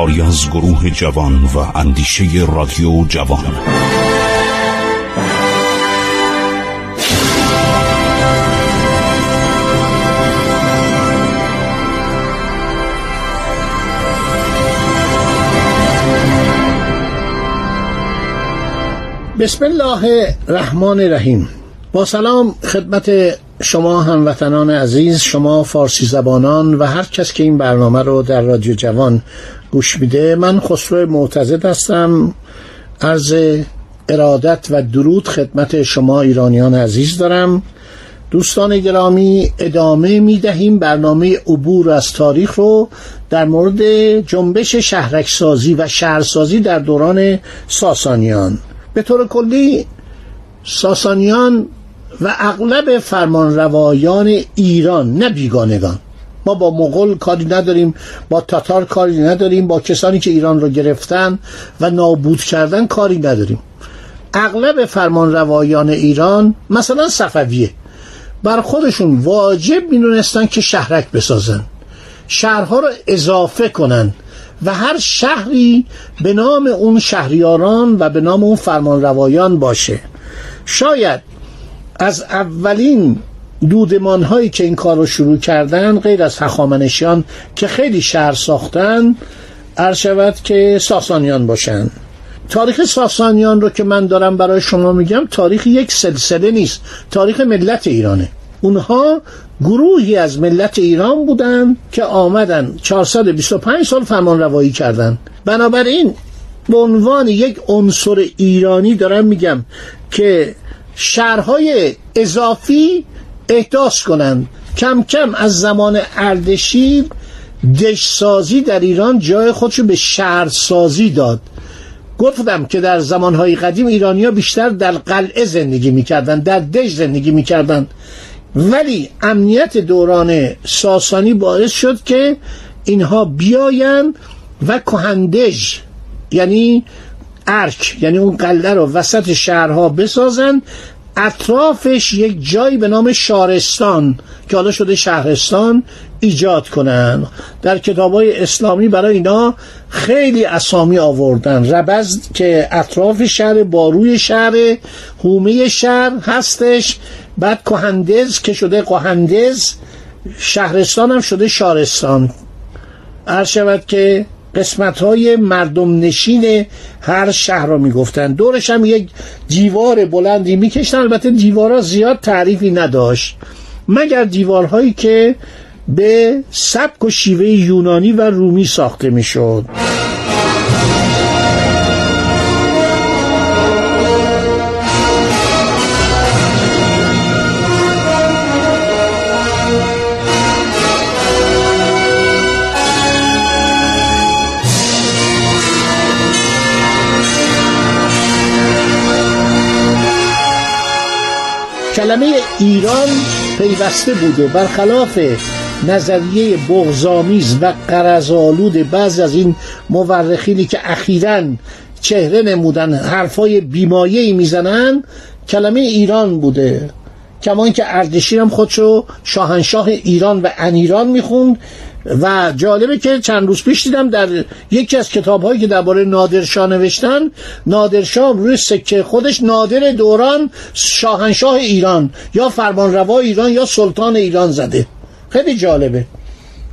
کاری از گروه جوان و اندیشه رادیو جوان؟ بسم الله الرحمن الرحیم. با سلام خدمت شما هموطنان عزیز شما فارسی زبانان و هر کس که این برنامه رو در رادیو جوان گوش میده من خسرو معتزد هستم. عرض ارادت و درود خدمت شما ایرانیان عزیز دارم. دوستان گرامی ادامه می دهیم برنامه عبور از تاریخ رو در مورد جنبش شهرکسازی و شهرسازی در دوران ساسانیان. به طور کلی ساسانیان و اغلب فرمانروایان ایران نه بیگانگان. ما با مغول کاری نداریم با تاتار کاری نداریم با کسانی که ایران رو گرفتن و نابود کردن کاری نداریم. اغلب فرمانروایان ایران مثلا صفویه. بر خودشون واجب می‌دونستن که شهرک بسازن. شهرها رو اضافه کنن و هر شهری به نام اون شهریاران و به نام اون فرمانروایان باشه. شاید از اولین دودمان هایی که این کار رو شروع کردن غیر از هخامنشیان که خیلی شهر ساختن عرض شود که ساسانیان باشن. تاریخ ساسانیان رو که من دارم برای شما میگم تاریخ یک سلسله نیست تاریخ ملت ایرانه. اونها گروهی از ملت ایران بودند که آمدن 425 سال فرمان روایی کردند بنابراین به عنوان یک عنصر ایرانی دارم میگم که شهرهای اضافی احداث کنند. کم کم از زمان اردشیر دشسازی در ایران جای خودشو به شهرسازی داد. گفتم که در زمانهای قدیم ایرانیا بیشتر در قلعه زندگی می‌کردن در دژ زندگی می‌کردن ولی امنیت دوران ساسانی باعث شد که اینها بیاین و کهندژ یعنی ارک یعنی اون قلعه رو وسط شهرها بسازن. اطرافش یک جایی به نام شارستان که حالا شده شهرستان ایجاد کنن. در کتاب اسلامی برای اینا خیلی اسامی آوردن. ربز که اطراف شهر باروی شهر هومه شهر هستش. بعد کهندز که شده قهندز شهرستان هم شده شارستان. عرض شود که قسمت های مردم نشین هر شهر را می‌گفتن. دورش هم یک دیوار بلندی میکشتن. البته دیوارها زیاد تعریفی نداشت. مگر دیوارهایی که به سبک و شیوه یونانی و رومی ساخته می‌شد. کلمه ایران پیوسته بوده برخلاف نظریه بغزامیز و قرزالود بعض از این مورخینی که اخیرا چهره نمودن حرفای بیمایهی می‌زنن کلمه ایران بوده. کمان که اردشیر هم خودشو شاهنشاه ایران و انیران می‌خوند. و جالبه که چند روز پیش دیدم در یکی از کتاب هایی که درباره نادرشاه نوشتن نادرشاه روی سکه خودش نادر دوران شاهنشاه ایران یا فرمانروا ایران یا سلطان ایران زده. خیلی جالبه.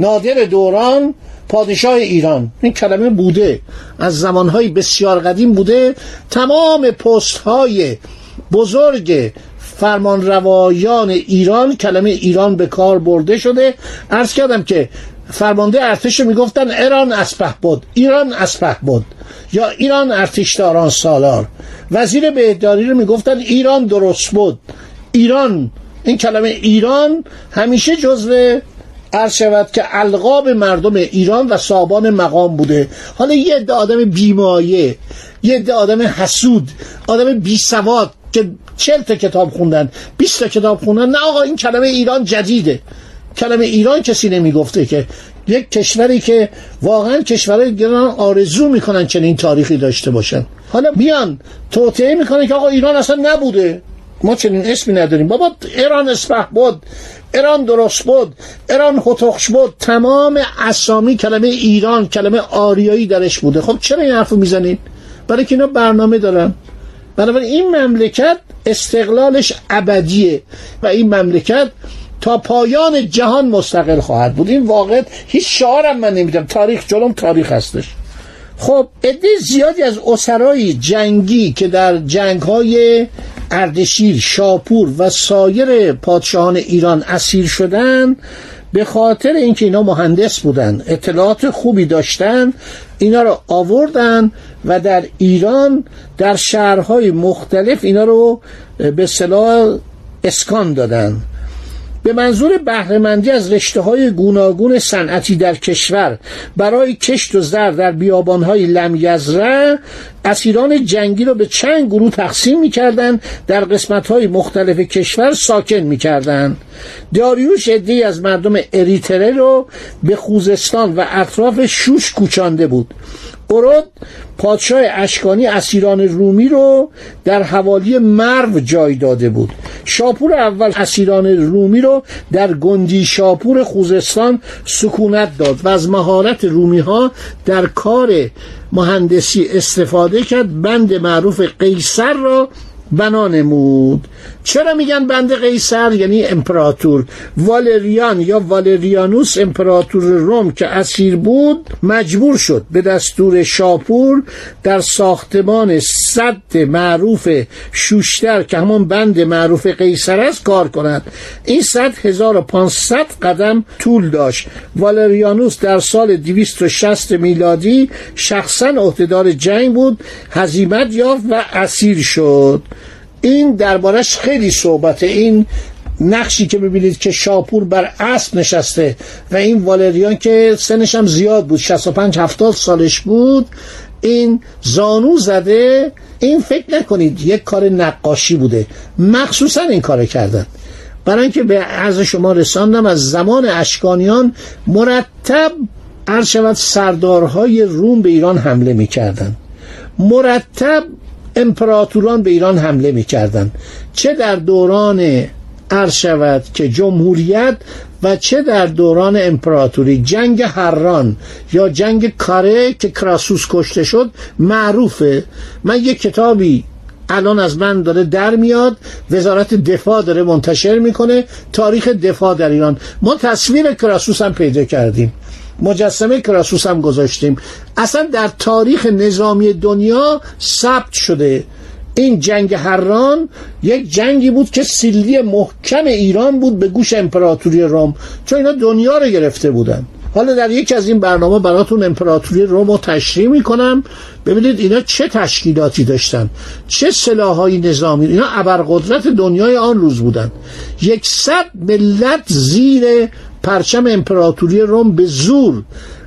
نادر دوران پادشاه ایران. این کلمه بوده. از زمانهای بسیار قدیم بوده. تمام پست های بزرگ فرمان روایان ایران کلمه ایران به کار برده شده. عرض کردم که فرمانده ارتش می‌گفتن ایران اسپه بود ایران اسپه بود یا ایران ارتشداران سالار. وزیر بهداری رو می‌گفتن ایران درست بود. ایران این کلمه ایران همیشه جزو عرض شود که القاب مردم ایران و صابان مقام بوده. حالا یه عده آدم بیمایه یه عده آدم حسود آدم بی سواد که چل تا کتاب خوندن 20 تا کتاب خوندن نه آقا این کلمه ایران جدیده. کلمه ایران کسی نمی‌گفته که یک کشوری که واقعا کشورهای گران آرزو می‌کنن چنین تاریخی داشته باشن. حالا بیان توطعه می‌کنه که آقا ایران اصلا نبوده. ما چنین اسمی نداریم. بابا ایران اسپح بود ایران درست بود ایران خطخش بود. تمام اسامی کلمه ایران کلمه آریایی درش بوده. خب چرا این حرفو می‌زنید برای که اینا برنامه دارن. بنابراین این مملکت استقلالش ابدیه و این مملکت تا پایان جهان مستقل خواهد بود. این واقع هیچ شعارم من نمیدم تاریخ جلوم تاریخ هستش. خب عده زیادی از اسرای جنگی که در جنگ های اردشیر شاپور و سایر پادشاهان ایران اسیر شدن به خاطر اینکه اینا مهندس بودن اطلاعات خوبی داشتن اینا رو آوردن و در ایران در شهرهای مختلف اینا رو به صلاح اسکان دادن. به منظور بهرهمندی از رشته های گوناگون صنعتی در کشور برای کشت و زر در بیابان های لمیزره اسیران جنگی را به چند گروه تقسیم می‌کردند در قسمت های مختلف کشور ساکن می‌کردند. داریوش ادهی از مردم اریتره رو به خوزستان و اطراف شوش کوچانده بود. ارد پادشاه اشکانی اسیران رومی رو در حوالی مرو جای داده بود. شاپور اول اسیران رومی رو در گندی شاپور خوزستان سکونت داد و از مهارت رومی ها در کار مهندسی استفاده کرد. بند معروف قیصر را بنا نمود. چرا میگن بند قیصر؟ یعنی امپراتور. والریان یا والریانوس امپراتور روم که اسیر بود مجبور شد به دستور شاپور در ساختمان صد معروف شوشتر که همون بند معروف قیصر است کار کند. این صد 1500 قدم طول داشت. والریانوس در سال 260 میلادی شخصا عهدهدار جنگ بود هزیمت یافت و اسیر شد. این دربارش خیلی صحبت این نقشی که ببینید که شاپور بر اسب نشسته و این والریان که سنش هم زیاد بود 65 70 سالش بود این زانو زده این فکر نکنید یک کار نقاشی بوده مخصوصا این کار کردن. برای اینکه به عرض شما رساندم از زمان اشکانیان مرتب عرض شود سردارهای روم به ایران حمله می‌کردن مرتب امپراتوران به ایران حمله می‌کردند. چه در دوران شود که جمهوریت و چه در دوران امپراتوری جنگ هران یا جنگ کاره که کراسوس کشته شد معروفه. من یک کتابی الان از من داره در میاد وزارت دفاع داره منتشر می‌کنه تاریخ دفاع در ایران. ما تصویر کراسوس هم پیدا کردیم. مجسمه کراسوس هم گذاشتیم. اصلا در تاریخ نظامی دنیا ثبت شده. این جنگ هران یک جنگی بود که سیلی محکم ایران بود به گوش امپراتوری روم. چون اینا دنیا رو گرفته بودن. حالا در یکی از این برنامه براتون امپراتوری روم رو تشریح می‌کنم. ببینید اینا چه تشکیلاتی داشتن. چه سلاحهای نظامی. اینا ابرقدرت دنیای آن روز بودن. یکصد ملت زیر پرچم امپراتوری روم به زور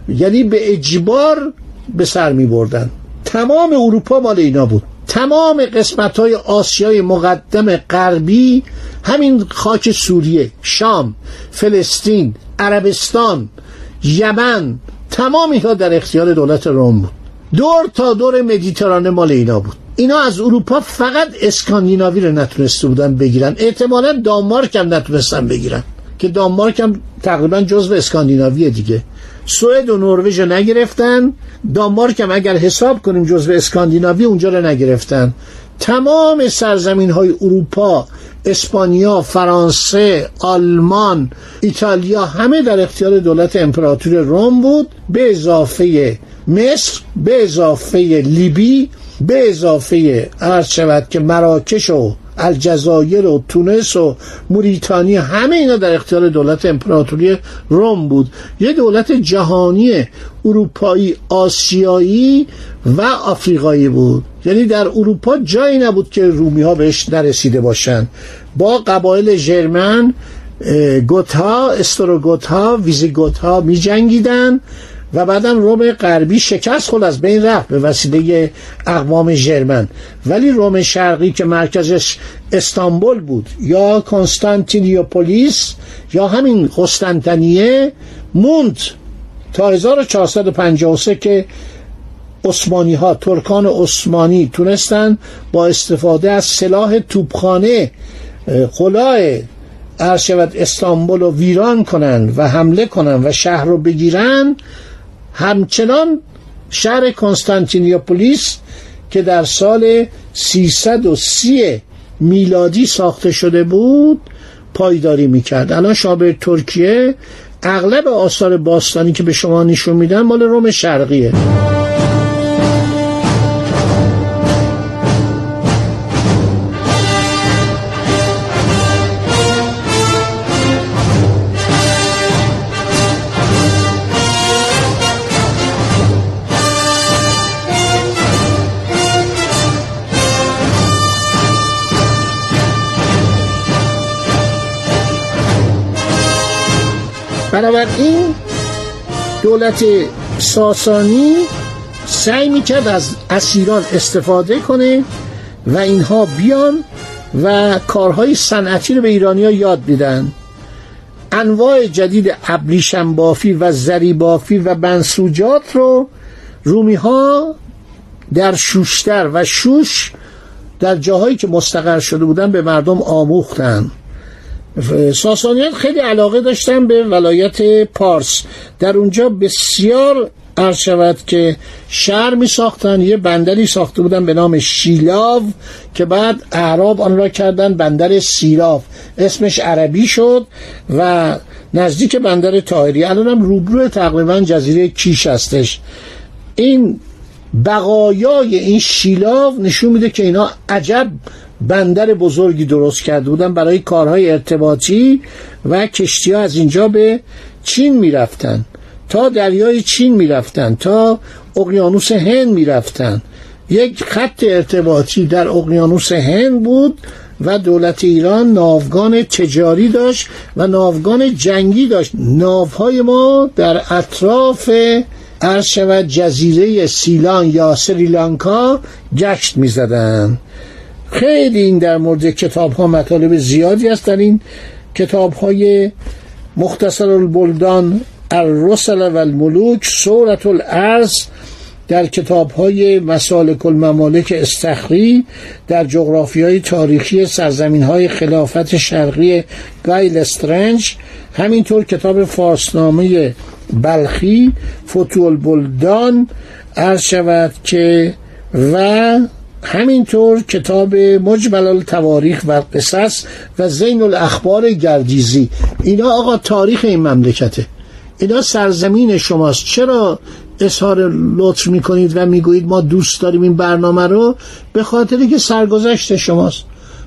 یعنی به اجبار به سر می بردن. تمام اروپا مال اینا بود. تمام قسمت های آسیای مقدم غربی همین خاک سوریه شام فلسطین عربستان یمن تمام اینها در اختیار دولت روم بود. دور تا دور مدیترانه مال اینا بود. اینا از اروپا فقط اسکاندیناوی رو نتونسته بودن بگیرن. احتمالا دانمارک هم نتونستن بگیرن. که دانمارک هم تقریبا جزو اسکاندیناوی دیگه. سوئد و نروژ نگرفتن. دانمارک هم اگر حساب کنیم جزو اسکاندیناوی اونجا رو نگرفتن. تمام سرزمین های اروپا اسپانیا فرانسه آلمان ایتالیا همه در اختیار دولت امپراتور روم بود. به اضافه مصر به اضافه لیبی به اضافه عرض شود که مراکش و الجزایر و تونس و موریتانی همه اینا در اختیار دولت امپراتوری روم بود. یه دولت جهانی اروپایی آسیایی و آفریقایی بود. یعنی در اروپا جایی نبود که رومی ها بهش نرسیده باشن. با قبایل ژرمن گوتها استروگوتها ویزیگوتها می جنگیدن و بعدم روم غربی شکست خود از بین رفت به وسیله اقوام ژرمن ولی روم شرقی که مرکزش استانبول بود یا کنستانتینیوپولیس یا همین قسطنطنیه موند تا 1453 که عثمانی ها ترکان عثمانی تونستن با استفاده از سلاح توپخانه قلاه شود استانبول رو ویران کنن و حمله کنن و شهر رو بگیرن. همچنان شهر کنستانتینیوپولیس که در سال 330 میلادی ساخته شده بود پایداری می‌کرد. الان شابه ترکیه اغلب آثار باستانی که به شما نشون میدن مال روم شرقیه. بنابراین دولت ساسانی سعی می‌کرد از اسیران استفاده کنه و اینها بیان و کارهای صنعتی رو به ایرانی ها یاد میدن انواع جدید ابریشم بافی و زری بافی و بنسوجات رو رومی ها در شوشتر و شوش در جاهایی که مستقر شده بودن به مردم آموختن. ساسانیان خیلی علاقه داشتن به ولایت پارس. در اونجا بسیار عرض شود که شهر می ساختن یه بندری ساخته بودن به نام شیلاو که بعد اعراب آن را کردن بندر سیلاف اسمش عربی شد و نزدیک بندر تاهری الان هم روبرو تقریبا جزیره کیش هستش. این بقایای این شیلاو نشون میده که اینا عجب بندر بزرگی درست کرده بودن برای کارهای ارتباطی و کشتی ها از اینجا به چین می‌رفتن. تا دریای چین می‌رفتن تا اقیانوس هند می‌رفتن. یک خط ارتباطی در اقیانوس هند بود و دولت ایران ناوگان تجاری داشت و ناوگان جنگی داشت. ناوهای ما در اطراف عرض شود جزیره سیلان یا سریلانکا گشت می زدن. خیلی این در مورد کتاب ها مطالب زیادی هست در این کتاب های مختصر البلدان الرسل و الملوک سورت الارض در کتاب های مسالک الممالک استخری در جغرافی های تاریخی سرزمین های خلافت شرقی گایل استرنج همینطور کتاب فارسنامه بلخی فتول بلدان عرض شود که و همینطور کتاب مجمل تواریخ و قصص و زین الاخبار گردیزی. اینا آقا تاریخ این مملکته. اینا سرزمین شماست. چرا اظهار لطف می‌کنید و می‌گویید ما دوست داریم این برنامه رو به خاطری که سرگذشت شماست.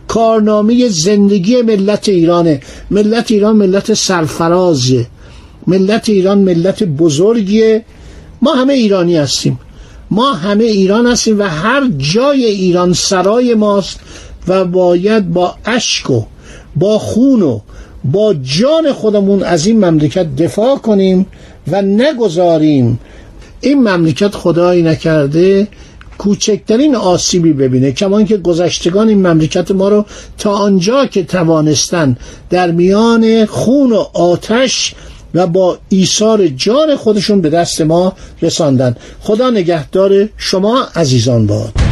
کارنامه زندگی ملت ایرانه. ملت ایران ملت سرفرازیه ملت ایران ملت بزرگیه. ما همه ایرانی هستیم. ما همه ایران هستیم و هر جای ایران سرای ماست و باید با اشک و با خون و با جان خودمون از این مملکت دفاع کنیم و نگذاریم این مملکت خدایی نکرده کوچکترین آسیبی ببینه کمان که گذشتگان این مملکت ما رو تا آنجا که توانستن در میان خون و آتش و با ایثار جان خودشون به دست ما رساندن. خدا نگهدار شما عزیزان باد.